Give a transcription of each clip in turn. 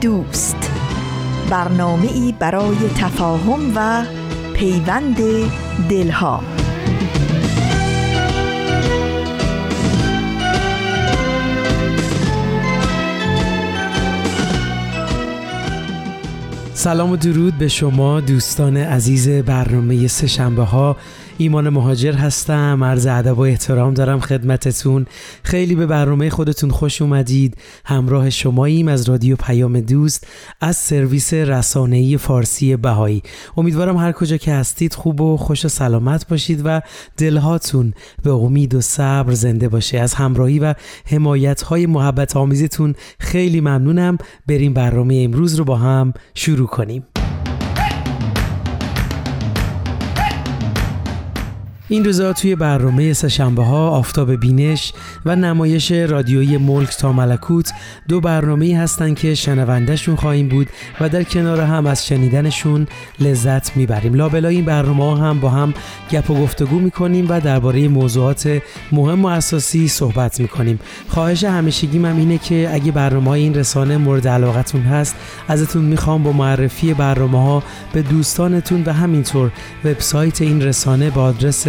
دوست. برنامه ای برای تفاهم و پیوند دلها. سلام و درود به شما دوستان عزیز برنامه سه ها ایمان مهاجر هستم. عرض ادب و احترام دارم خدمتتون. خیلی به برنامه خودتون خوش اومدید. همراه شماییم از رادیو پیام دوست از سرویس رسانه‌ای فارسی بهایی. امیدوارم هر کجا که هستید خوب و خوش و سلامت باشید و دلهاتون به امید و صبر زنده باشه. از همراهی و حمایت های محبت آمیزتون خیلی ممنونم. بریم برنامه امروز رو با هم شروع کنیم. این روزا توی برنامه سشنبه ها آفتاب بینش و نمایش رادیویی ملک تا ملکوت دو برنامه هستن که شنوندهشون خواهیم بود و در کنار هم از شنیدنشون لذت می‌بریم. لابلای این برنامه ها هم با هم گپ و گفتگو می‌کنیم و درباره موضوعات مهم و اساسی صحبت می‌کنیم. خواهش همیشگیم هم اینه که اگه برنامه این رسانه مورد علاقتون هست ازتون می‌خوام با معرفی برنامه ها به دوستانتون و همینطور وبسایت این رسانه با آدرس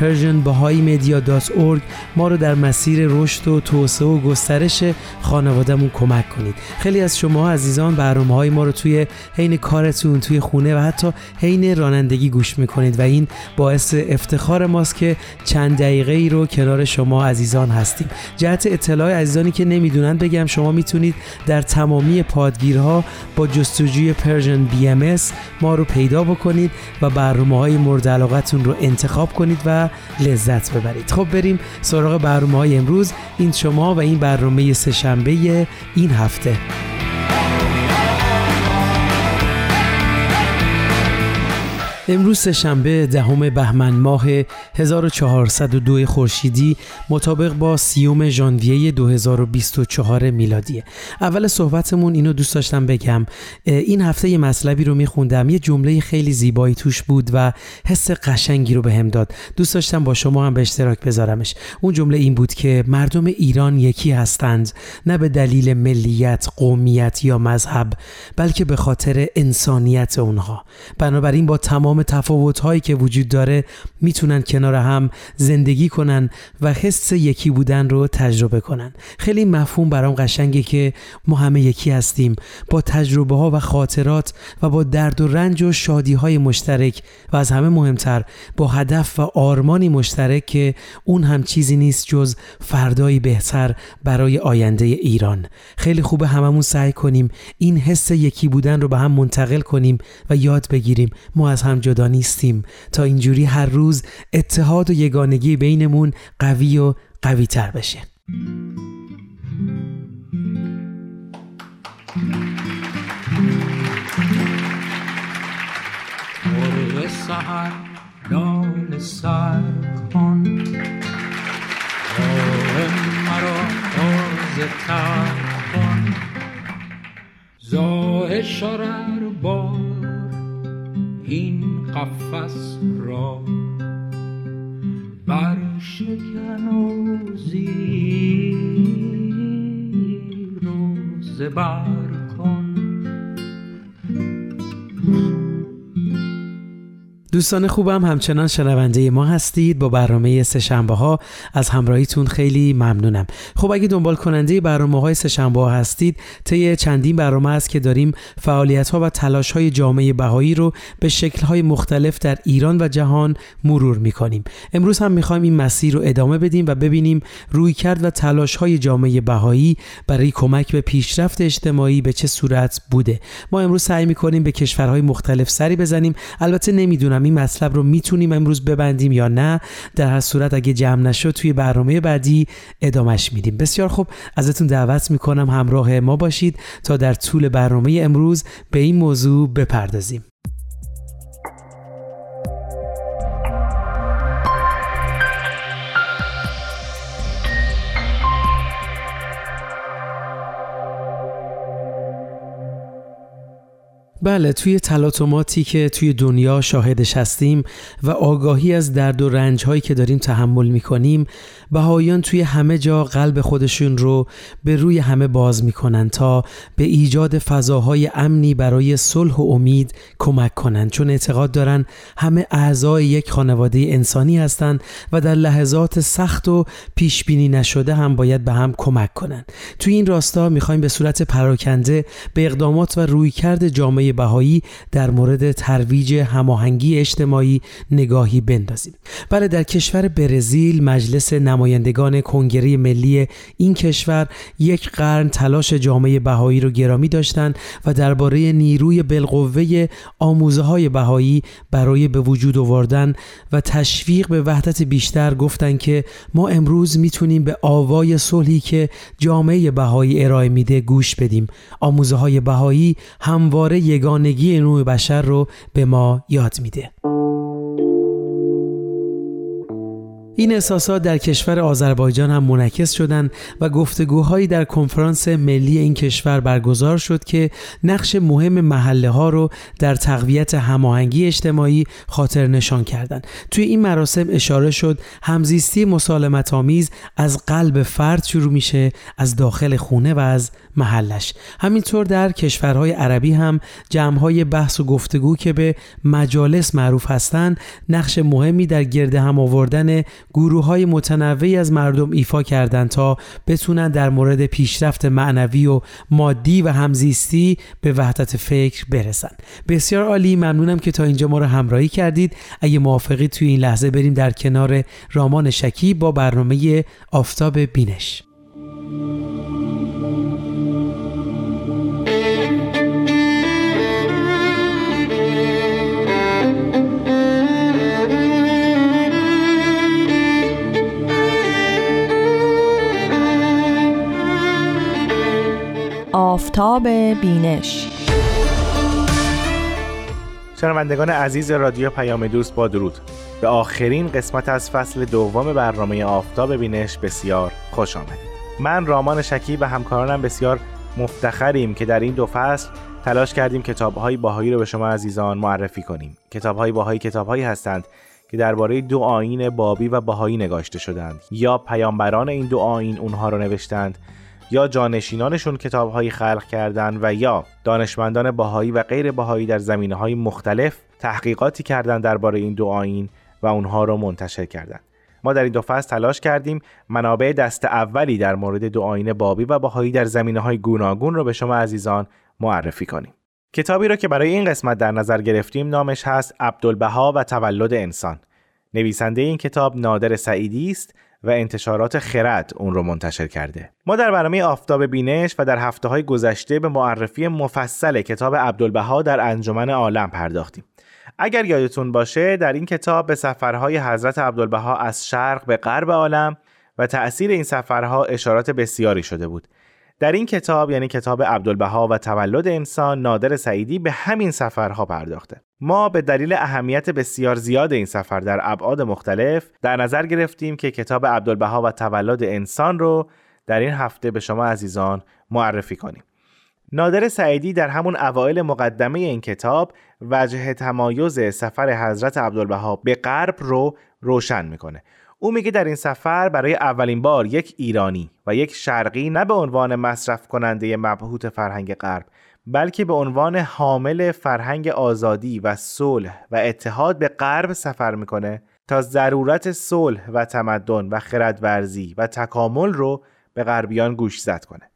persianbahaimedia.org ما رو در مسیر رشد و توسعه و گسترش خانوادهمون کمک کنید. خیلی از شما عزیزان برنامه های ما رو توی حین کارتون توی خونه و حتی حین رانندگی گوش می‌کنید و این باعث افتخار ماست که چند دقیقه ای رو کنار شما عزیزان هستیم. جهت اطلاع عزیزانی که نمی‌دونن بگم شما می‌تونید در تمامی پادگیرها با جستجوی پرژن BMS ما رو پیدا بکنید و برنامه های مورد علاقتون رو انتخاب کنید و لذت ببرید. خب بریم سراغ برنامه های امروز. این شما و این برنامه سهشنبه این هفته. امروز شنبه دهم بهمن ماه 1402 خورشیدی مطابق با سیوم ژانویه 2024 میلادیه اول صحبتمون اینو دوست داشتم بگم. این هفته یه مطلبی رو میخوندم. یه جمله خیلی زیبایی توش بود و حس قشنگی رو بهم داد. دوست داشتم با شما هم به اشتراک بذارمش. اون جمله این بود که مردم ایران یکی هستند. نه به دلیل ملیت قومیت یا مذهب بلکه به خاطر انسانیت اونها. بنابراین با تمام تفاوت هایی که وجود داره می‌تونن کنار هم زندگی کنن و حس یکی بودن رو تجربه کنن. خیلی مفهوم برام قشنگه که ما همه یکی هستیم. با تجربه ها و خاطرات و با درد و رنج و شادی های مشترک و از همه مهمتر با هدف و آرمانی مشترک که اون هم چیزی نیست جز فردایی بهتر برای آینده ایران. خیلی خوبه هممون سعی کنیم این حس یکی بودن رو به هم منتقل کنیم و یاد بگیریم. ما از هم جدا نیستیم. تا اینجوری هر روز اتحاد و یگانگی بینمون قوی و قوی تر بشه سهر لال سر کن. مرا باز تر کن. زاه شرر بار این قفس را بر شکن و زیر و زبر دوستان خوبم همچنان شنونده ما هستید. با برنامه سهشنبه ها از همراهیتون خیلی ممنونم. خب اگه دنبال کننده برنامه های سهشنبه ها هستید طی چندین برنامه است که داریم فعالیت ها و تلاش های جامعه بهایی رو به شکل های مختلف در ایران و جهان مرور می‌کنیم. امروز هم می‌خوایم این مسیر رو ادامه بدیم و ببینیم روی کرد و تلاش های جامعه بهایی برای کمک به پیشرفت اجتماعی به چه صورت بوده. ما امروز سعی می‌کنیم به کشورهای مختلف سری بزنیم. البته نمی‌دونم این مطلب رو می‌تونیم امروز ببندیم یا نه در هر صورت اگه جمع نشد توی برنامه بعدی ادامش میدیم. بسیار خوب ازتون دعوت می‌کنم همراه ما باشید تا در طول برنامه امروز به این موضوع بپردازیم. بله توی تلاطماتی که توی دنیا شاهدش هستیم و آگاهی از درد و رنج هایی که داریم تحمل می‌کنیم بهایان توی همه جا قلب خودشون رو به روی همه باز می‌کنن تا به ایجاد فضاهای امنی برای صلح و امید کمک کنن. چون اعتقاد دارن همه اعضای یک خانواده انسانی هستند و در لحظات سخت و پیش بینی نشده هم باید به هم کمک کنن. توی این راستا می‌خوایم به صورت پراکنده به اقدامات و رویکرد جامعه بهایی در مورد ترویج هماهنگی اجتماعی نگاهی بندازیم. بله در کشور برزیل مجلس نمایندگان کنگره ملی این کشور یک قرن تلاش جامعه بهایی رو گرامی داشتند و درباره نیروی بالقوه آموزه های بهایی برای به وجود آوردن و تشویق به وحدت بیشتر گفتند که ما امروز می‌تونیم به آوای صلحی که جامعه بهایی ارائه میده گوش بدیم. آموزه های بهایی همواره یگانگی نوع بشر رو به ما یاد میده. این احساسات در کشور آذربایجان هم منعکس شدند و گفتگوهایی در کنفرانس ملی این کشور برگزار شد که نقش مهم محله ها رو در تقویت هماهنگی اجتماعی خاطر نشان کردند. توی این مراسم اشاره شد همزیستی مسالمت آمیز از قلب فرد شروع میشه از داخل خونه و از محلش. همینطور در کشورهای عربی هم جمعهای بحث و گفتگو که به مجالس معروف هستند نقش مهمی در گرد هم آوردن گروه های متنوعی از مردم ایفا کردند تا بتونن در مورد پیشرفت معنوی و مادی و همزیستی به وحدت فکر برسن. بسیار عالی ممنونم که تا اینجا ما رو همراهی کردید. اگه موافقی توی این لحظه بریم در کنار رامان شکی با برنامه آفتاب بینش. آفتاب بینش. شنوندگان عزیز رادیو پیام دوست با درود. به آخرین قسمت از فصل دوم برنامه آفتاب بینش بسیار خوش آمدید. من رامان شکی و همکارانم بسیار مفتخریم که در این دو فصل تلاش کردیم کتابهای باهایی رو به شما عزیزان معرفی کنیم. کتابهای باهایی کتابهایی هستند که درباره دو آین بابی و باهایی نگاشته شدند یا پیامبران این دو آین اونها رو نوشتند یا جانشینانشون کتابهایی خلق کردند و یا دانشمندان باهایی و غیر باهایی در زمینه های مختلف تحقیقاتی کردند درباره این دو آین و اونها رو منتشر کردند. ما در این دو فصل تلاش کردیم منابع دست اولی در مورد دو آین بابی و باهایی در زمینه های گوناگون رو به شما عزیزان معرفی کنیم. کتابی را که برای این قسمت در نظر گرفتیم نامش هست عبدالبها و تولد انسان. نویسنده این کتاب نادر سعیدی است و انتشارات خرد اون رو منتشر کرده. ما در برنامه آفتاب بینش و در هفته های گذشته به معرفی مفصل کتاب عبدالبها در انجمن عالم پرداختیم. اگر یادتون باشه در این کتاب به سفرهای حضرت عبدالبها از شرق به غرب عالم و تأثیر این سفرها اشارات بسیاری شده بود. در این کتاب یعنی کتاب عبدالبها و تولد انسان نادر سعیدی به همین سفرها پرداخته. ما به دلیل اهمیت بسیار زیاد این سفر در ابعاد مختلف در نظر گرفتیم که کتاب عبدالبها و تولد انسان رو در این هفته به شما عزیزان معرفی کنیم. نادر سعیدی در همون اوایل مقدمه این کتاب وجه تمایز سفر حضرت عبدالبها به غرب رو روشن می‌کنه. او میگه در این سفر برای اولین بار یک ایرانی و یک شرقی نه به عنوان مصرف کننده مبهوت فرهنگ غرب بلکه به عنوان حامل فرهنگ آزادی و صلح و اتحاد به غرب سفر می‌کنه تا ضرورت صلح و تمدن و خردورزی و تکامل رو به غربیان گوش زد کنه.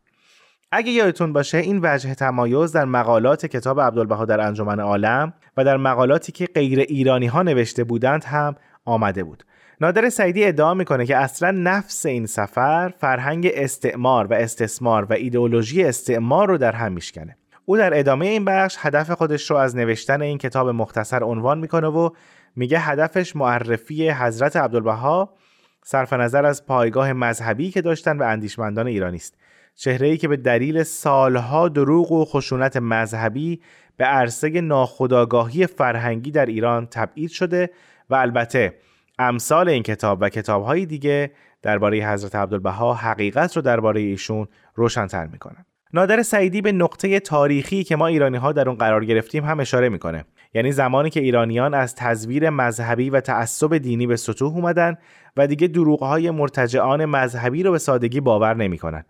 اگه یادتون باشه این وجه تمایز در مقالات کتاب عبدالبها در انجمن عالم و در مقالاتی که غیر ایرانی ها نوشته بودند هم آمده بود. نادر سعیدی ادعا می‌کنه که اصلا نفس این سفر فرهنگ استعمار و استثمار و ایدئولوژی استعمار رو در هم میشکنه. او در ادامه این بخش هدف خودش رو از نوشتن این کتاب مختصر عنوان می‌کنه و میگه هدفش معرفی حضرت عبدالبها صرف نظر از پایگاه مذهبی که داشتن و اندیشمندان ایرانی است. چهره ای که به دلیل سالها دروغ و خشونت مذهبی به عرصه ناخودآگاهی فرهنگی در ایران تبعید شده و البته امثال این کتاب و کتابهای دیگه درباره حضرت عبدالبها حقیقت رو درباره ایشون روشنتر می‌کنن. نادر سعیدی به نقطه تاریخی که ما ایرانی ها در اون قرار گرفتیم هم اشاره می‌کنه. یعنی زمانی که ایرانیان از تزویر مذهبی و تعصب دینی به سطوح اومدن و دیگه دروغهای مرتجعان مذهبی رو به سادگی باور نمی‌کنن.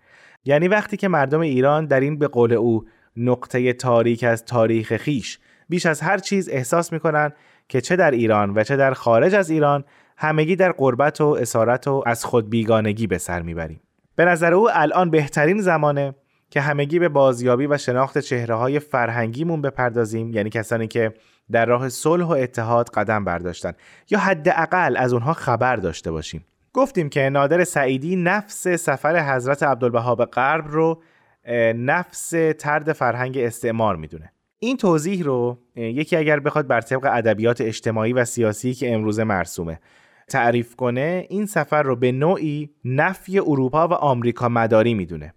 یعنی وقتی که مردم ایران در این به قول او نقطه تاریک از تاریخ خیش بیش از هر چیز احساس می‌کنن که چه در ایران و چه در خارج از ایران همگی در قربت و اسارت و از خود بیگانگی به سر می‌بریم. به نظر او الان بهترین زمانه که همگی به بازیابی و شناخت چهره های فرهنگیمون بپردازیم یعنی کسانی که در راه صلح و اتحاد قدم برداشتن یا حداقل از اونها خبر داشته باشیم. گفتیم که نادر سعیدی نفس سفر حضرت عبدالبها به غرب رو نفس ترد فرهنگ استعمار می‌دونه. این توضیح رو یکی اگر بخواد بر طبق ادبیات اجتماعی و سیاسی که امروز مرسومه تعریف کنه این سفر رو به نوعی نفی اروپا و آمریکا مداری می‌دونه.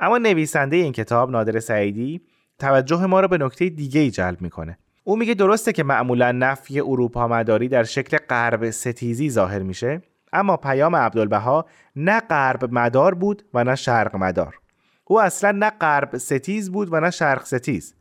اما نویسنده این کتاب نادر سعیدی توجه ما رو به نکته دیگه ای جلب می‌کنه او میگه درسته که معمولا نفی اروپا مداری در شکل غرب ستیزی ظاهر میشه اما پیام عبدالبها نه غرب مدار بود و نه شرق مدار او اصلا نه غرب ستیز بود و نه شرق ستیز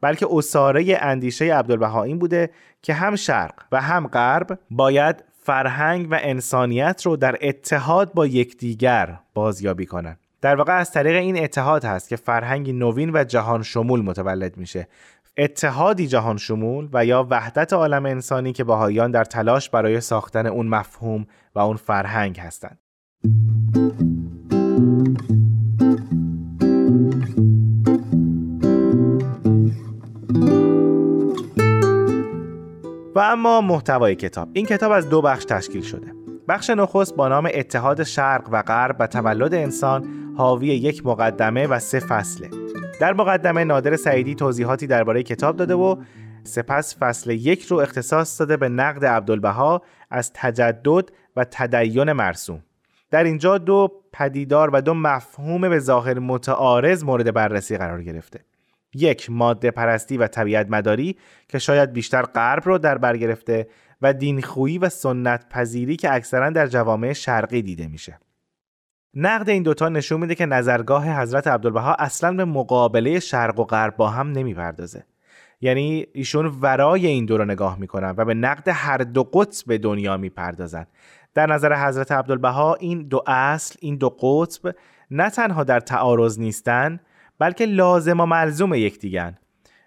بلکه اصاره اندیشه عبدالبها این بوده که هم شرق و هم غرب باید فرهنگ و انسانیت رو در اتحاد با یکدیگر بازیابی کنند. در واقع از طریق این اتحاد هست که فرهنگی نوین و جهان شمول متولد میشه. اتحادی جهان شمول و یا وحدت عالم انسانی که باهایان در تلاش برای ساختن اون مفهوم و اون فرهنگ هستند. و اما محتوای کتاب. این کتاب از دو بخش تشکیل شده. بخش نخست با نام اتحاد شرق و غرب و تولد انسان حاوی یک مقدمه و سه فصله. در مقدمه نادر سعیدی توضیحاتی درباره کتاب داده و سپس فصل یک رو اختصاص داده به نقد عبدالبها از تجدد و تدین مرسوم. در اینجا دو پدیدار و دو مفهوم به ظاهر متعارض مورد بررسی قرار گرفته. یک ماده پرستی و طبیعت مداری که شاید بیشتر غرب رو در بر گرفته و دینخویی و سنت پذیری که اکثرا در جوامع شرقی دیده میشه. نقد این دوتا نشون میده که نظرگاه حضرت عبدالبها اصلا به مقابله شرق و غرب با هم نمی‌پردازه. یعنی ایشون ورای این دو رو نگاه می‌کنن و به نقد هر دو قطب دنیا می‌پردازن. در نظر حضرت عبدالبها این دو اصل این دو قطب نه تنها در تعارض نیستن بلکه لازم و ملزوم یکدیگن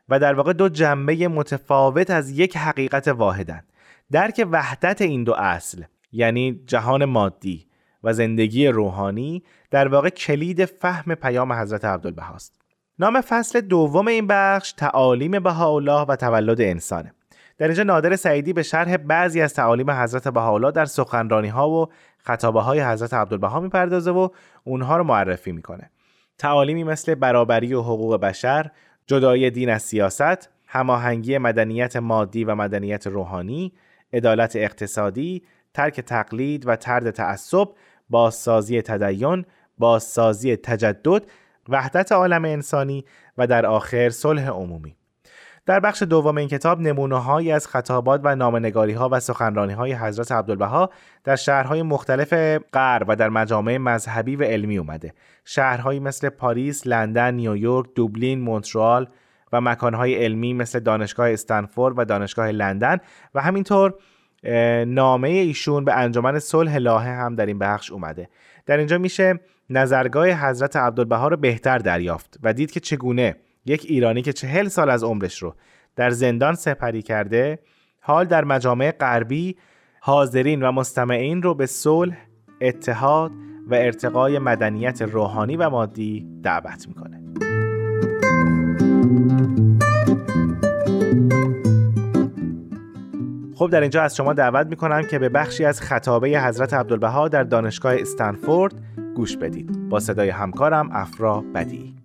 و در واقع دو جنبه متفاوت از یک حقیقت واحدن. درک وحدت این دو اصل یعنی جهان مادی و زندگی روحانی در واقع کلید فهم پیام حضرت عبدالبهاست. نام فصل دوم این بخش تعالیم بهاءالله و تولد انسانه. در اینجا نادر سعیدی به شرح بعضی از تعالیم حضرت بهاءالله در سخنرانی ها و خطابه های حضرت عبدالبها می‌پردازه و اونها رو معرفی می‌کنه. تعالیمی مثل برابری و حقوق بشر جدای دین از سیاست هماهنگی مدنیت مادی و مدنیت روحانی عدالت اقتصادی ترک تقلید و ترد تعصب بازسازی تدین بازسازی تجدد وحدت عالم انسانی و در آخر صلح عمومی. در بخش دوم این کتاب نمونه از خطابات و نامنگاری ها و سخنرانی های حضرت عبدالبها در شهرهای مختلف غرب و در مجامع مذهبی و علمی اومده. شهرهایی مثل پاریس، لندن، نیویورک، دوبلین، مونترال و مکانهای علمی مثل دانشگاه استنفورد و دانشگاه لندن و همینطور نامه ایشون به انجمن صلح لاهه هم در این بخش اومده در اینجا میشه نظرگاه حضرت عبدالبها رو بهتر دریافت و دید که چگونه یک ایرانی که چهل سال از عمرش رو در زندان سپری کرده حال در مجامع غربی حاضرین و مستمعین رو به صلح، اتحاد و ارتقای مدنیت روحانی و مادی دعوت می‌کنه. خب در اینجا از شما دعوت می‌کنم که به بخشی از خطابه حضرت عبدالبها در دانشگاه استنفورد گوش بدید. با صدای همکارم افرا بدی.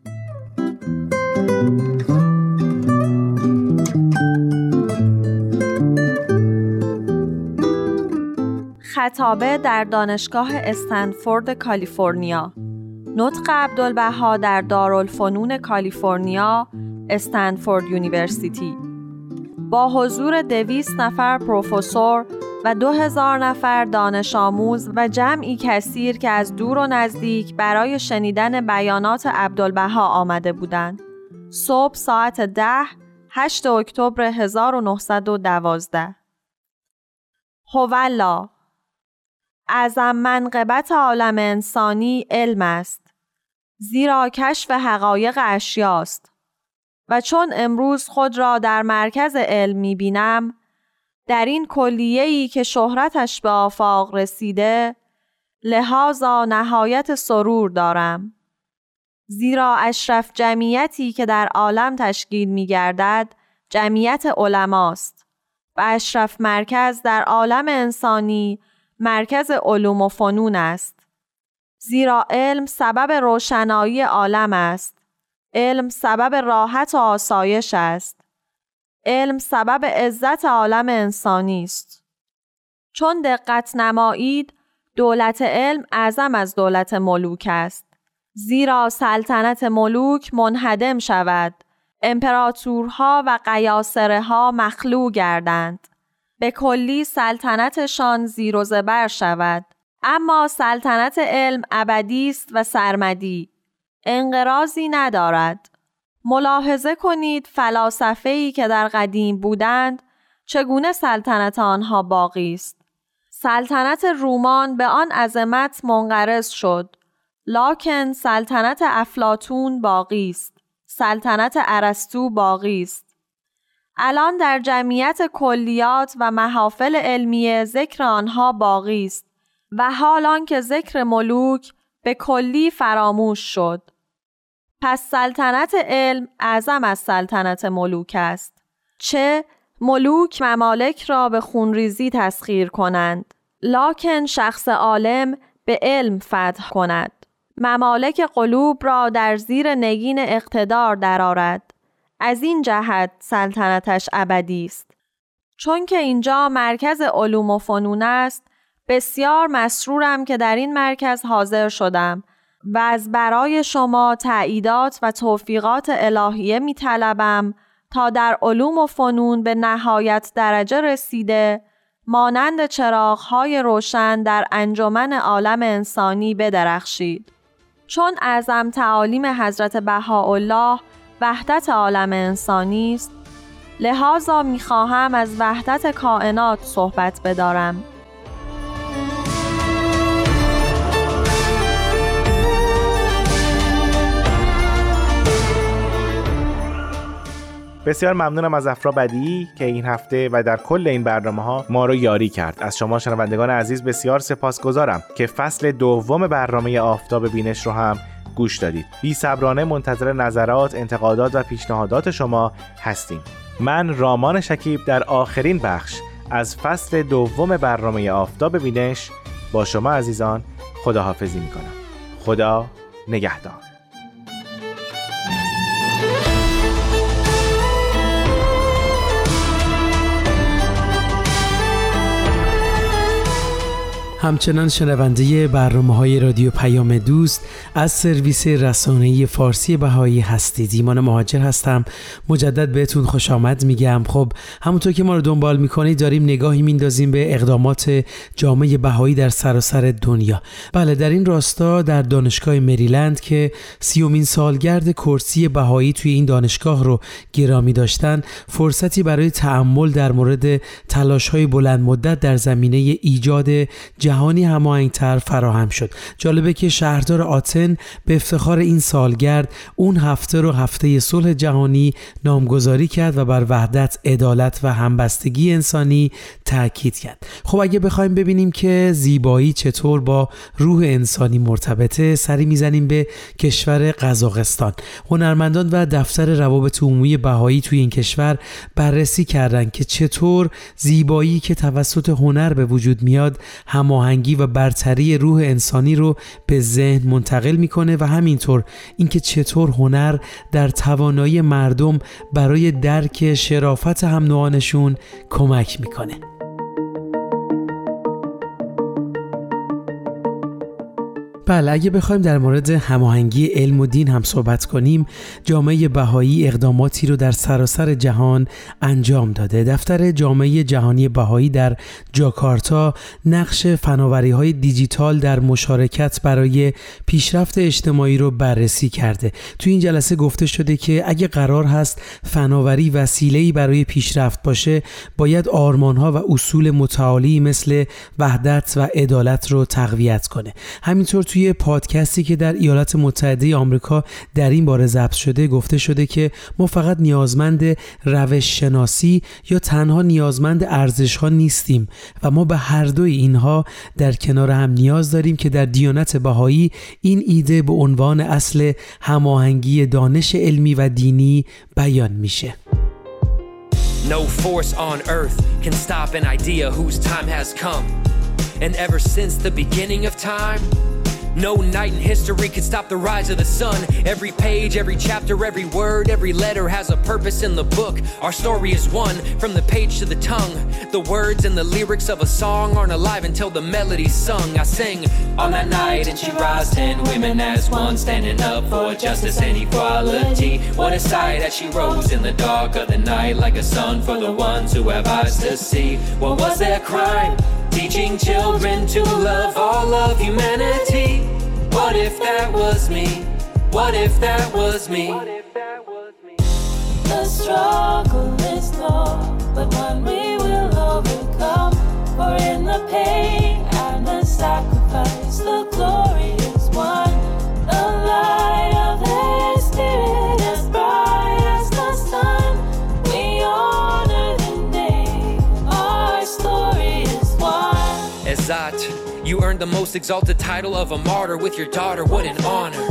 خطابه در دانشگاه استنفورد کالیفرنیا. نطق عبدالبها در دارالفنون کالیفرنیا Stanford University. با حضور دویست نفر پروفسور و دو هزار نفر دانش آموز و جمعی کثیر که از دور و نزدیک برای شنیدن بیانات عبدالبها آمده بودند. صبح ساعت ده 8 اکتبر 1912 هولا اعظم منقبت عالم انسانی علم است. زیرا کشف حقایق اشیاست. و چون امروز خود را در مرکز علم می بینم در این کلیه‌ای که شهرتش به آفاق رسیده لحاظا نهایت سرور دارم. زیرا اشرف جمعیتی که در عالم تشکیل می گردد جمعیت علماست و اشرف مرکز در عالم انسانی مرکز علوم و فنون است. زیرا علم سبب روشنایی عالم است. علم سبب راحت و آسایش است. علم سبب عزت عالم انسانی است. چون دقت نمایید دولت علم اعظم از دولت ملوک است. زیرا سلطنت ملوک منهدم شود. امپراتورها و قیاسره ها مخلو گردند. به کلی سلطنتشان زیر و زبر شود. اما سلطنت علم ابدی است و سرمدی. انقرازی ندارد. ملاحظه کنید فلاسفه‌ای که در قدیم بودند چگونه سلطنت آنها باقی است. سلطنت رومان به آن عظمت منقرض شد. لاکن سلطنت افلاتون باقی است. سلطنت ارسطو باقی است. الان در جمعیت کلیات و محافل علمیه ذکر آنها باقی است و حال که ذکر ملوک به کلی فراموش شد. پس سلطنت علم اعظم از سلطنت ملوک است. چه ملوک ممالک را به خونریزی تسخیر کنند لاکن شخص عالم به علم فتح کند. ممالک قلوب را در زیر نگین اقتدار درآرد. از این جهت سلطنتش ابدی است. چون که اینجا مرکز علوم و فنون است بسیار مسرورم که در این مرکز حاضر شدم. و از برای شما تعییدات و توفیقات الهیه می طلبم تا در علوم و فنون به نهایت درجه رسیده مانند چراغهای روشن در انجمن عالم انسانی بدرخشید. چون اعظم تعالیم حضرت بهاءالله وحدت عالم انسانی است لحاظا می‌خواهم از وحدت کائنات صحبت بدارم بسیار ممنونم از افرا بدی که این هفته و در کل این برنامه ها ما رو یاری کرد. از شما شنوندگان عزیز بسیار سپاسگزارم که فصل دوم برنامه آفتاب بینش رو هم گوش دادید. بی صبرانه منتظر نظرات انتقادات و پیشنهادات شما هستیم. من رامان شکیب در آخرین بخش از فصل دوم برنامه آفتاب بینش با شما عزیزان خداحافظی می‌کنم. خدا نگهدار. همچنان شنونده برنامه های رادیو پیام دوست از سرویس رسانه فارسی بهایی هستید. ایمان مهاجر هستم. مجدد بهتون خوش آمد میگم. خب همونطور که ما رو دنبال می‌کنید داریم نگاهی میندازیم به اقدامات جامعه بهایی در سراسر دنیا. بله در این راستا در دانشگاه مریلند که سیومین سالگرد کرسی بهایی توی این دانشگاه رو گرامی داشتن فرصتی برای تعمل در مورد تلاش های بلند مدت در زمینه ایجاد جهانی هماهنگتر فراهم شد. جالبه که شهردار آتن به افتخار این سالگرد اون هفته رو هفته صلح جهانی نامگذاری کرد و بر وحدت عدالت و همبستگی انسانی تاکید کرد. خب اگه بخوایم ببینیم که زیبایی چطور با روح انسانی مرتبطه سری می‌زنیم به کشور قزاقستان. هنرمندان و دفتر روابط عمومی بهایی توی این کشور بررسی کردند که چطور زیبایی که توسط هنر به وجود میاد همه هماهنگی و برتری روح انسانی رو به ذهن منتقل می‌کنه و همینطور اینکه چطور هنر در توانایی مردم برای درک شرافت هم نوعانشون کمک می‌کنه. بله اگه بخوایم در مورد هماهنگی علم و دین هم صحبت کنیم جامعه بهایی اقداماتی رو در سراسر جهان انجام داده. دفتر جامعه جهانی بهایی در جاکارتا نقش فناوری های دیجیتال در مشارکت برای پیشرفت اجتماعی رو بررسی کرده. تو این جلسه گفته شده که اگه قرار هست فناوری وسیله‌ای برای پیشرفت باشه باید آرمانها و اصول متعالی مثل وحدت و عدالت رو تقویت کنه. همینطور توی پادکستی که در ایالات متحده آمریکا در این باره ضبط شده گفته شده که ما فقط نیازمند روش شناسی یا تنها نیازمند ارزش ها نیستیم و ما به هر دوی اینها در کنار هم نیاز داریم که در دیانت بهایی این ایده به عنوان اصل هماهنگی دانش علمی و دینی بیان میشه No force on earth can stop an idea whose time has come. And ever since the beginning of time, No night in history can stop the rise of the sun. Every page, every chapter, every word, every letter has a purpose in the book. Our story is one from the page to the tongue. The words and the lyrics of a song aren't alive until the melody's sung. I sing on that night and she rise ten women as one, standing up for justice and equality. What a sight as she rose in the dark of the night like a sun for the ones who have eyes to see. What was their crime? Teaching children to love all of humanity. What if that was me? What if that was me? The struggle is long, but one we the most exalted title of a martyr with your daughter. What an honor.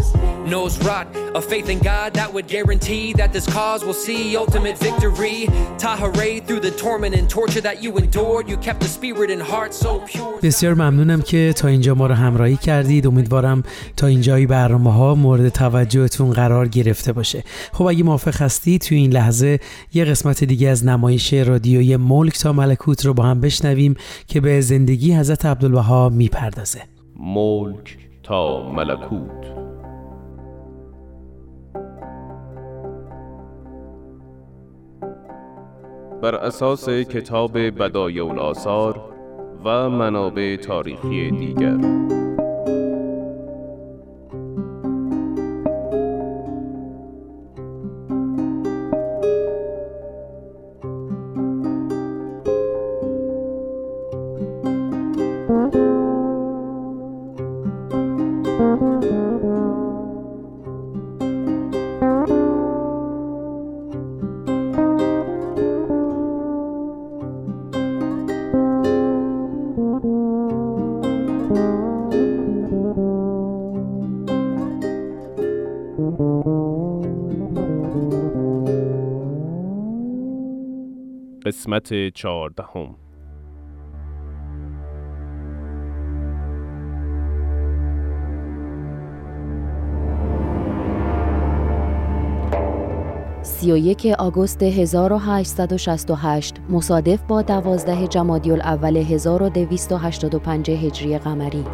Nose rot, a faith in God that would guarantee that this cause will see ultimate victory. Tahare through the torment and torture that you endured, you kept the spirit and heart so pure. بسیار ممنونم که تا اینجا ما رو همراهی کردید. امیدوارم تا اینجای برنامه ها مورد توجهتون قرار گرفته باشه. خب اگه موافق هستی تو این لحظه یه قسمت دیگه از نمایش رادیوی ملک تا ملکوت رو با هم بشنویم که به زندگی حضرت عبدالبها می‌پردازه. ملک تا ملکوت بر اساس کتاب بدایع الاثار و منابع تاریخی دیگر قسمت چهاردهم. سی و یک آگوست 1868 مصادف با دوازده جمادی الاول 1285 هجری قمری.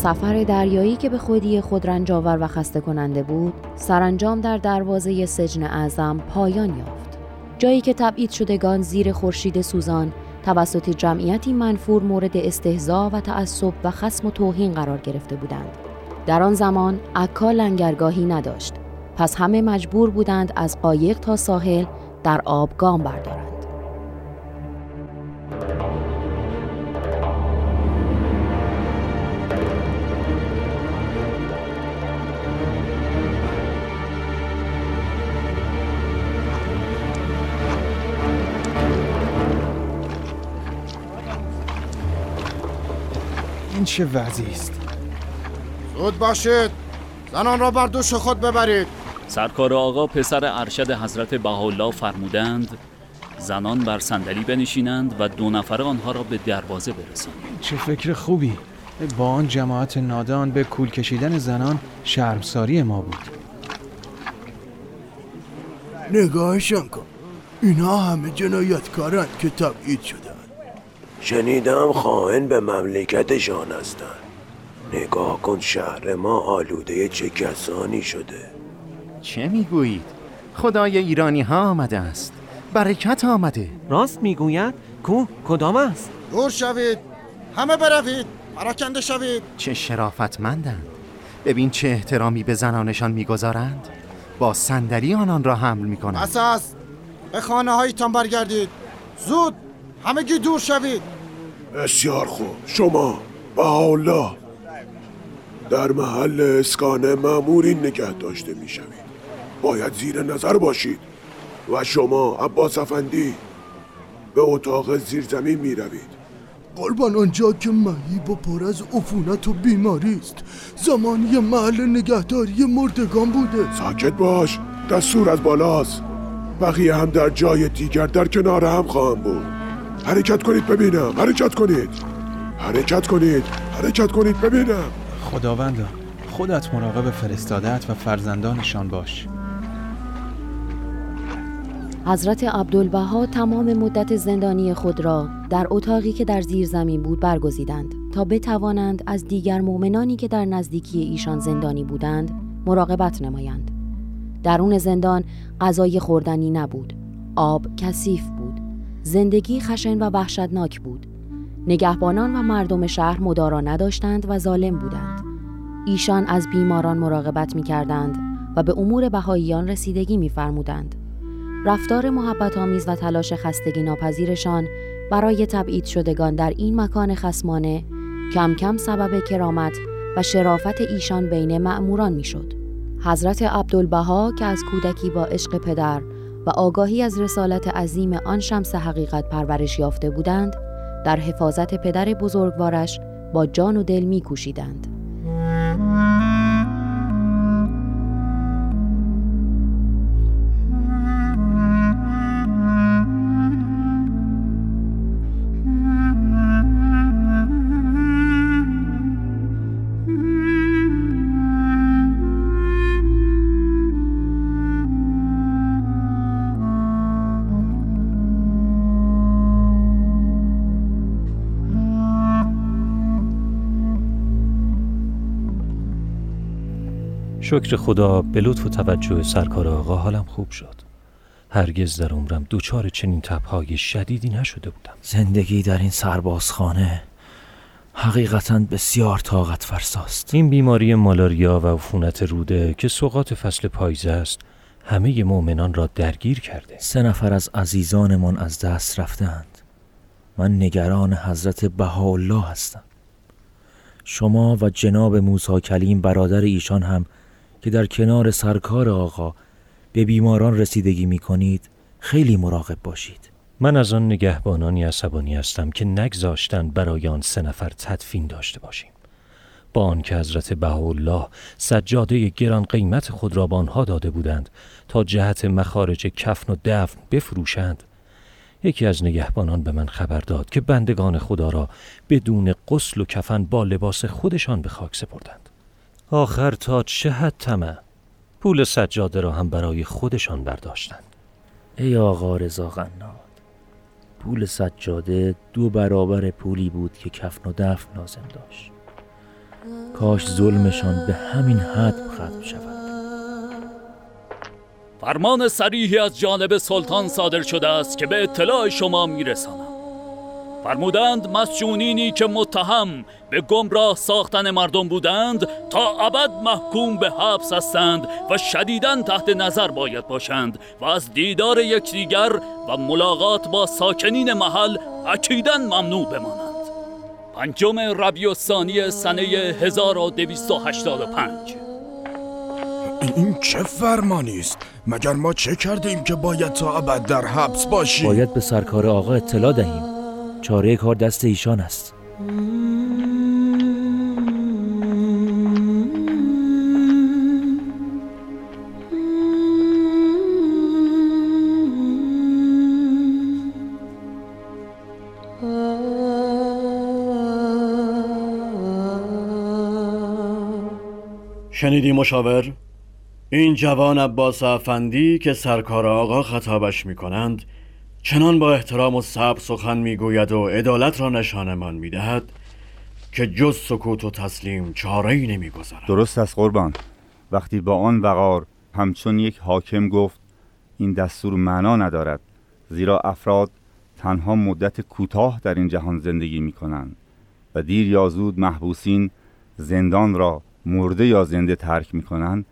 سفر دریایی که به خودی خود رنجاور و خسته کننده بود سرانجام در دروازه سجن اعظم پایان یافت. جایی که تبعید شدگان زیر خورشید سوزان توسط جمعیتی منفور مورد استهزا و تعصب و خسم و توهین قرار گرفته بودند. در آن زمان عکا لنگرگاهی نداشت. پس همه مجبور بودند از قایق تا ساحل در آب گام بردارند. این چه وضعی است؟ زود باشید. زنان را بر دوش خود ببرید. سرکار آقا پسر ارشد حضرت بهاءالله فرمودند زنان بر صندلی بنشینند و دو نفر آنها را به دروازه برسانند چه فکر خوبی. با آن جماعت نادان به کول کشیدن زنان شرمساری ما بود. نگاهشان کن. اینها همه جنایتکارند که تبعید شدن شنیدم خائن به مملکتشان هستند نگاه کن شهر ما آلوده چه کسانی شده. چه می‌گویید؟ خدای ایرانی ها آمده است. برکت آمده. راست می‌گوید؟ کو کدام است؟ دور شوید. همه بروید. پراکنده شوید. چه شرافتمندند. ببین چه احترامی به زنانشان می‌گذارند. با صندلی آنان را حمل می‌کنند. بس است. به خانه هایتان برگردید. زود. همگی دور شوید. بسیار خوب. شما الله در محل اسکان مامورین نگه داشته می شوید. باید زیر نظر باشید و شما عباس افندی به اتاق زیرزمین می روید. قربان آنجا که مهیب و پر از عفونت و بیماری است. زمانی محل نگهداری مردگان بوده. ساکت باش. دستور از بالاست. بقیه هم در جای دیگر در کنار هم خواهم بود. حرکت کنید ببینم حرکت کنید حرکت کنید حرکت کنید ببینم خداوندا خودت مراقب فرستادت و فرزندانشان باش حضرت عبدالبها تمام مدت زندانی خود را در اتاقی که در زیر زمین بود برگزیدند تا بتوانند از دیگر مؤمنانی که در نزدیکی ایشان زندانی بودند مراقبت نمایند. درون زندان غذای خوردنی نبود. آب کثیف بود. زندگی خشن و وحشتناک بود. نگهبانان و مردم شهر مدارا نداشتند و ظالم بودند. ایشان از بیماران مراقبت می کردند و به امور بهاییان رسیدگی می فرمودند. رفتار محبت آمیز و تلاش خستگی ناپذیرشان برای تبعید شدگان در این مکان خسمانه کم کم سبب کرامت و شرافت ایشان بین مأموران می‌شد. حضرت عبدالبها که از کودکی با عشق پدر و آگاهی از رسالت عظیم آن شمس حقیقت پرورش یافته بودند در حفاظت پدر بزرگوارش با جان و دل میکوشیدند. شکر خدا به لطف و توجه سرکار آقا حالم خوب شد. هرگز در عمرم دوچار چنین تبهای شدیدی نشده بودم. زندگی در این سربازخانه حقیقتا بسیار طاقت فرساست. این بیماری مالاریا و عفونت روده که سوقات فصل پاییزه است همه مؤمنان را درگیر کرده. سه نفر از عزیزانمان از دست رفتند من نگران حضرت بهاءالله هستم. شما و جناب موسی کلیم برادر ایشان هم که در کنار سرکار آقا به بیماران رسیدگی می کنید خیلی مراقب باشید. من از آن نگهبانانی عصبانی هستم که نگذاشتن برای آن سه نفر تدفین داشته باشیم. با آنکه حضرت بهاءالله سجاده گران قیمت خود را به آنها داده بودند تا جهت مخارج کفن و دفن بفروشند یکی از نگهبانان به من خبر داد که بندگان خدا را بدون قسل و کفن با لباس خودشان به خاک سپردند. آخر تا چه حد طمع؟ پول سجاده را هم برای خودشان برداشتند. ای آقا رضا قناد پول سجاده دو برابر پولی بود که کفن و دفن لازم داشت. کاش ظلمشان به همین حد ختم شود. فرمان سریحی از جانب سلطان صادر شده است که به اطلاع شما میرسانم فرمودند مسجونینی که متهم به گمراه ساختن مردم بودند تا ابد محکوم به حبس هستند و شدیداً تحت نظر باید باشند و از دیدار یکدیگر و ملاقات با ساکنین محل اکیداً ممنوع بمانند. پنجم ربیع الثانی سنه 1285 این چه فرمانی است؟ مگر ما چه کردیم که باید تا ابد در حبس باشیم؟ باید به سرکار آقا اطلاع دهیم. چاره کار دست ایشان است شنیدی مشاور؟ این جوان عباس افندی که سرکار آقا خطابش می کنند چنان با احترام و صبر سخن می‌گوید و عدالت را نشانمان می‌دهد که جز سکوت و تسلیم چاره ای نمی‌گذارد. درست است قربان. وقتی با آن وقار همچون یک حاکم گفت این دستور معنا ندارد زیرا افراد تنها مدت کوتاه در این جهان زندگی می کنند و دیر یا زود محبوسین زندان را مرده یا زنده ترک می کنند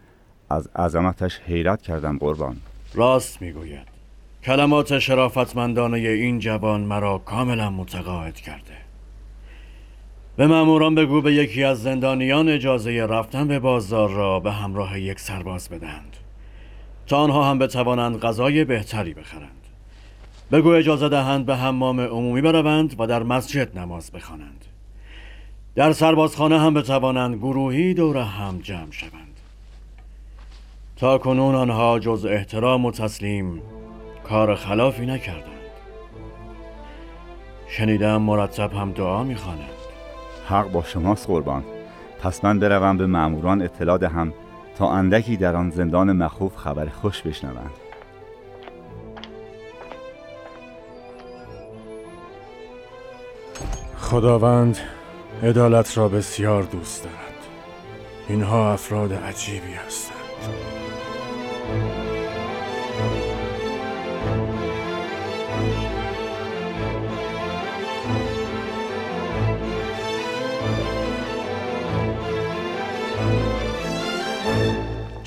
از عظمتش حیرت کردم قربان. راست می‌گوید. کلمات شرافتمندانه این جوان مرا کاملا متقاعد کرده. به ماموران بگو به یکی از زندانیان اجازه رفتن به بازار را به همراه یک سرباز بدهند. تا آنها هم بتوانند غذای بهتری بخرند. بگو اجازه دهند به حمام عمومی بروند و در مسجد نماز بخوانند. در سربازخانه هم بتوانند گروهی دور هم جمع شوند. تا کنون آنها جز احترام و تسلیم کار خلافی نکردند. شنیدم مرتب هم دعا می‌خوانند. حق با شماست قربان. پس من بروم به ماموران اطلاع دهم تا اندکی در آن زندان مخوف خبر خوش بشنوند. خداوند عدالت را بسیار دوست دارد. اینها افراد عجیبی هستند.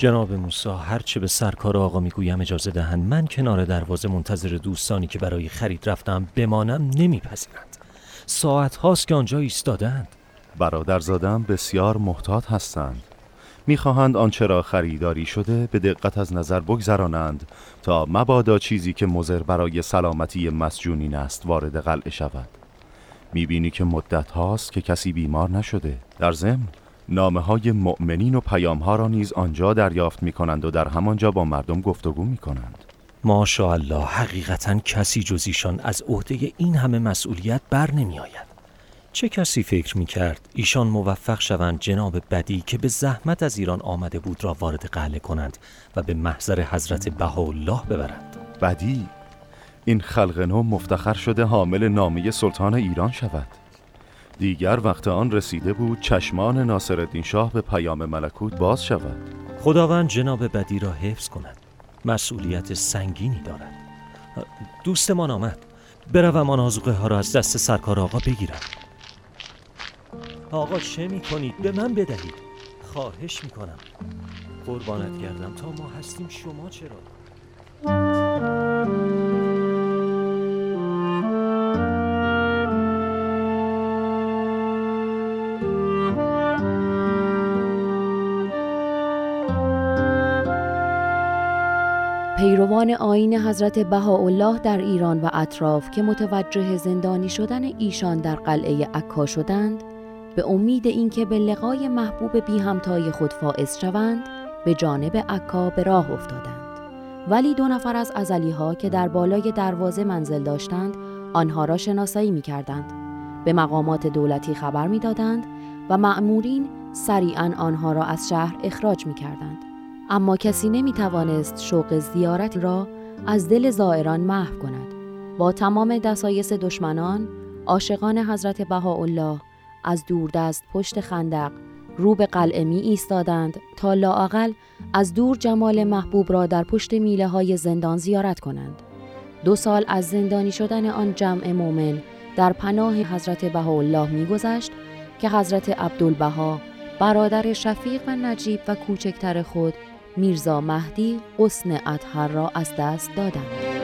جناب موسی هرچه به سرکار آقا می‌گویم اجازه دهند. من کنار دروازه منتظر دوستانی که برای خرید رفتم بمانم نمیپذیرند. ساعت هاست که آنجا ایستادند برادرزادم بسیار محتاط هستند. می‌خواهند آنچه را خریداری شده به دقت از نظر بگذرانند تا مبادا چیزی که مضر برای سلامتی مسجونین است وارد قلعه شود. می‌بینی که مدت هاست که کسی بیمار نشده. در ضمن نامه های مؤمنین و پیام ها را نیز آنجا دریافت می کنند و در همانجا با مردم گفتگو می کنند ماشاءالله حقیقتا کسی جز ایشان از عهده این همه مسئولیت بر نمی آید چه کسی فکر می کرد ایشان موفق شوند جناب بدی که به زحمت از ایران آمده بود را وارد قلعه کنند و به محضر حضرت بهاءالله ببرند؟ بدی این خلق نو مفتخر شده حامل نامه سلطان ایران شود. دیگر وقت آن رسیده بود چشمان ناصرالدین شاه به پیام ملکوت باز شود. خداوند جناب بدی را حفظ کند. مسئولیت سنگینی دارد. دوستمان آمد. بروم آن آزوقه ها را از دست سرکار آقا بگیرم. آقا چه می کنید؟ به من بدهید. خواهش می کنم قربانت گردم. تا ما هستیم شما چرا؟ پیروان آین حضرت بهاءالله در ایران و اطراف که متوجه زندانی شدن ایشان در قلعه عکا شدند به امید اینکه به لقای محبوب بی همتای خود فائز شوند به جانب عکا به راه افتادند. ولی دو نفر از ازلی ها که در بالای دروازه منزل داشتند آنها را شناسایی می کردند به مقامات دولتی خبر می دادند و مأمورین سریعا آنها را از شهر اخراج می کردند اما کسی نمی توانست شوق زیارت را از دل زائران محو کند. با تمام دسایس دشمنان، عاشقان حضرت بهاءالله از دوردست پشت خندق رو به قلعه می ایستادند تا لااقل از دور جمال محبوب را در پشت میله های زندان زیارت کنند. دو سال از زندانی شدن آن جمع مومن در پناه حضرت بهاءالله میگذشت که حضرت عبدالبها برادر شفیق و نجیب و کوچکتر خود میرزا مهدی قسن اطهر را از دست دادند.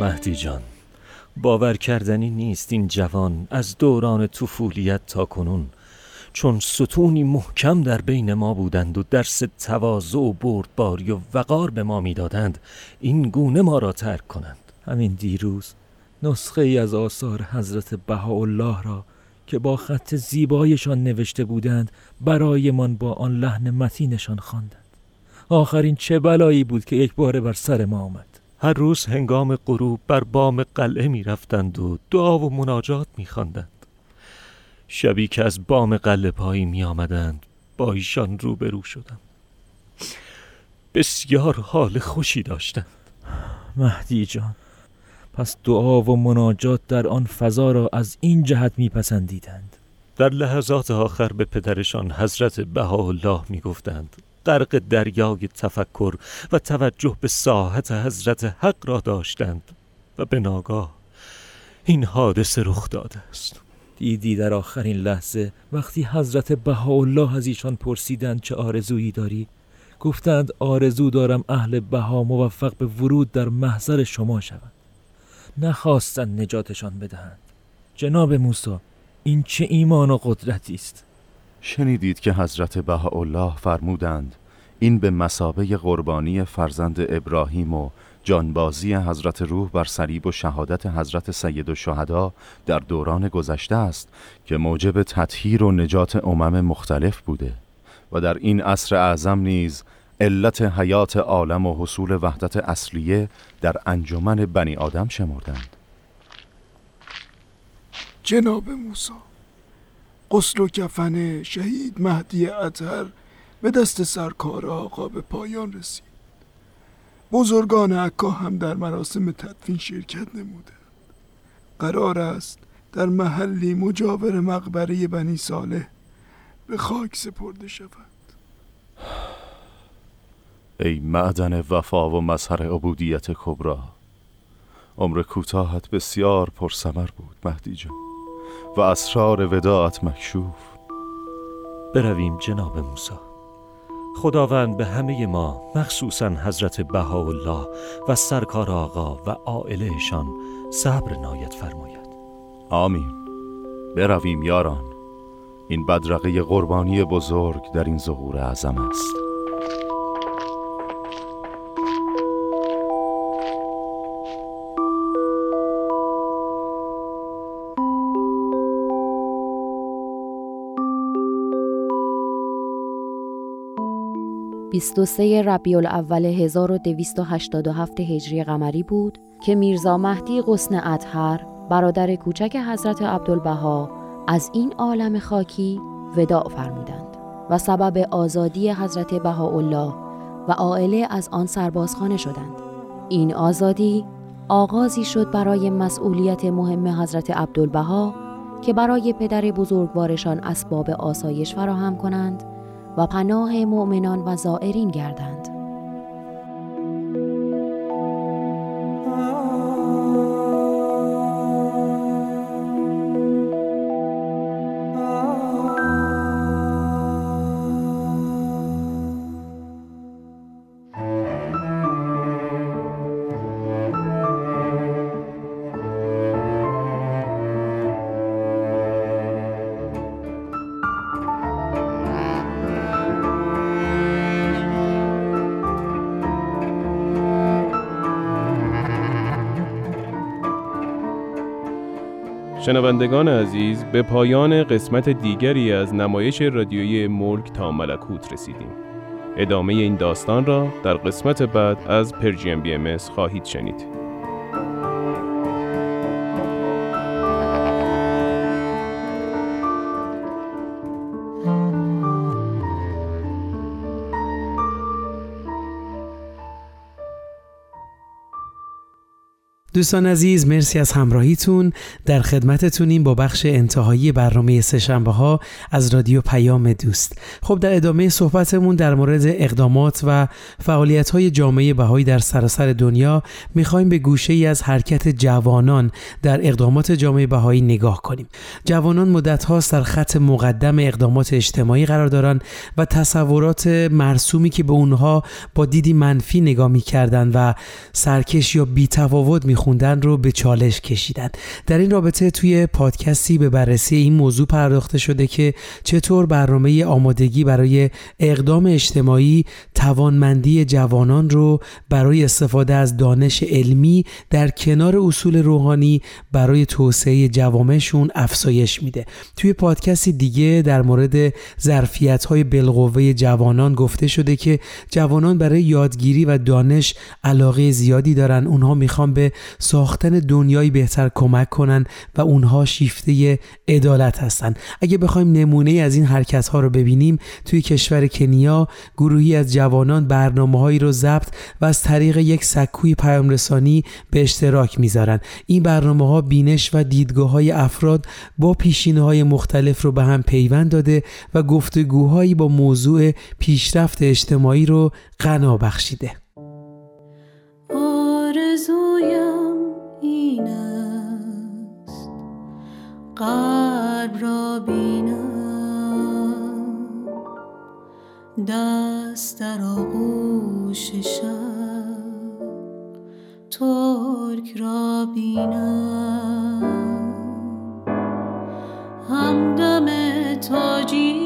مهدی جان باور کردنی نیست این جوان از دوران طفولیت تا کنون چون ستونی محکم در بین ما بودند و درس تواضع و بردباری و وقار به ما می‌دادند این گونه ما را ترک کنند. همین دیروز نسخه ای از آثار حضرت بهاءالله را که با خط زیبایشان نوشته بودند برایمان با آن لحن متینشان خواندند. آخرین چه بلایی بود که یک بار بر سر ما آمد؟ هر روز هنگام غروب بر بام قلعه می رفتند و دعا و مناجات می خواندند. شبی که از بام قلعه پایی می آمدند با ایشان روبرو شدم. بسیار حال خوشی داشتند مهدی جان پس دعا و مناجات در آن فضا را از این جهت میپسندیدند در لحظات آخر به پدرشان حضرت بهاءالله می‌گفتند غرق دریای تفکر و توجه به ساحت حضرت حق را داشتند و به ناگاه این حادثه رخ داده است. دیدی در آخرین لحظه وقتی حضرت بهاءالله از ایشان پرسیدند چه آرزویی داری؟ گفتند آرزو دارم اهل بها موفق به ورود در محضر شما شوند. نخواستند نجاتشان بدهند. جناب موسی این چه ایمان و قدرتی است؟ شنیدید که حضرت بهاءالله فرمودند این به مسابه قربانی فرزند ابراهیم و جانبازی حضرت روح بر صلیب و شهادت حضرت سید و شهدا در دوران گذشته است که موجب تطهیر و نجات امم مختلف بوده و در این عصر اعظم نیز علت حیات عالم و حصول وحدت اصلیه در انجمن بنی آدم شمردند. جناب موسی قسل و کفن شهید مهدی اطهر به دست سرکار آقا به پایان رسید. بزرگان عکا هم در مراسم تدفین شرکت نمودند قرار است در محلی مجاور مقبره بنی صالح به خاک سپرده شود. ای معدن وفا و مظهر عبودیت کبرا عمر کوتاهت بسیار پرسمر بود مهدی جان. و اسرار وداعت مکشوف. برویم جناب موسی. خداوند به همه ما مخصوصا حضرت بهاءالله و سرکار آقا و عائلهشان صبر نایت فرماید. آمین. برویم یاران. این بدرقه قربانی بزرگ در این ظهور اعظم است. 23 ربیع الاول 1287 هجری قمری بود که میرزا مهدی قسن اطهر برادر کوچک حضرت عبدالبها از این عالم خاکی وداع فرمودند و سبب آزادی حضرت بهاءالله و عائله از آن سربازخانه شدند. این آزادی آغازی شد برای مسئولیت مهم حضرت عبدالبها که برای پدر بزرگوارشان اسباب آسایش فراهم کنند و پناه مؤمنان و زائرین گردند. شنوندگان عزیز به پایان قسمت دیگری از نمایش رادیویی ملک تا ملکوت رسیدیم. ادامه این داستان را در قسمت بعد از پرژیم بی ام خواهید شنید. دوستان عزیز مرسی از همراهیتون. در خدمتتونیم با بخش انتهایی برنامه سهشنبه ها از رادیو پیام دوست. خب در ادامه صحبتمون در مورد اقدامات و فعالیت های جامعه بهایی در سراسر دنیا می‌خوایم به گوشه ای از حرکت جوانان در اقدامات جامعه بهایی نگاه کنیم. جوانان مدت هاست در خط مقدم اقدامات اجتماعی قرار دارن و تصورات مرسومی که به اونها با دیدی منفی نگاه می‌کردن و سرکش یا بیتفاوت می خوندن رو به چالش کشیدن. در این رابطه توی پادکستی به بررسی این موضوع پرداخته شده که چطور برنامه آمادگی برای اقدام اجتماعی توانمندی جوانان رو برای استفاده از دانش علمی در کنار اصول روحانی برای توسعه جوامعشون افزایش میده. توی پادکستی دیگه در مورد ظرفیت های بالقوه جوانان گفته شده که جوانان برای یادگیری و دانش علاقه زیادی دارن. اونها می‌خوان به ساختن دنیای بهتر کمک کنن و اونها شیفته عدالت هستن. اگه بخوایم نمونه از این حرکت ها رو ببینیم توی کشور کنیا گروهی از جوانان برنامه هایی رو ضبط و از طریق یک سکوی پیام رسانی به اشتراک می‌ذارن. این برنامه ها بینش و دیدگاه های افراد با پیشینه های مختلف رو به هم پیوند داده و گفتگوهایی با موضوع پیشرفت اجتماعی رو غنا بخشیده. قلب را بینم دست در آغوش شب ترک را بینم همدم تاجی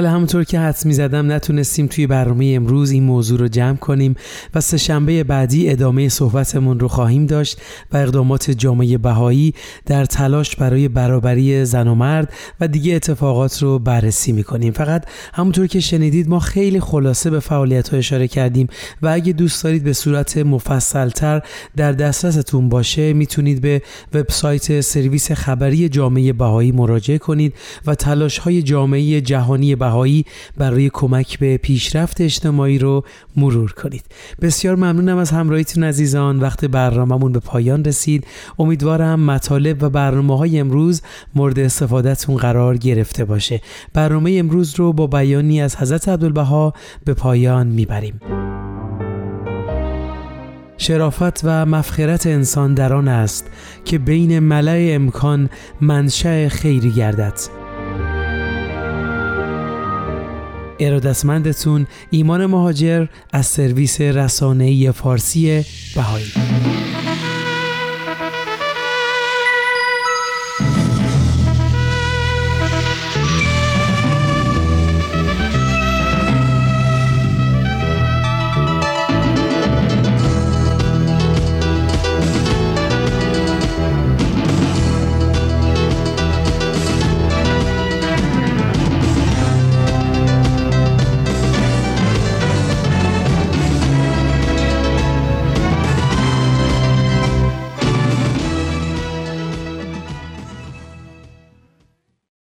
على همونطور که حدس می زدم نتونستیم توی برنامه امروز این موضوع رو جمع کنیم و سه شنبه بعدی ادامه صحبتمون رو خواهیم داشت و اقدامات جامعه بهایی در تلاش برای برابری زن و مرد و دیگه اتفاقات رو بررسی می کنیم فقط همونطور که شنیدید ما خیلی خلاصه به فعالیت ها اشاره کردیم و اگه دوست دارید به صورت مفصلتر در دسترستون باشه می‌تونید به وبسایت سرویس خبری جامعه بهایی مراجعه کنید و تلاش های جامعه جهانی بهایی برای کمک به پیشرفت اجتماعی رو مرور کنید. بسیار ممنونم از همراهیتون عزیزان. وقت برنامهمون به پایان رسید. امیدوارم مطالب و برنامه های امروز مورد استفادهتون قرار گرفته باشه. برنامه امروز رو با بیانی از حضرت عبدالبها به پایان می‌بریم. شرافت و مفخرت انسان در آن است که بین ملع امکان منشأ خیری گردد. ارادتمندتون ایمان مهاجر از سرویس رسانه‌ای فارسی بهایی.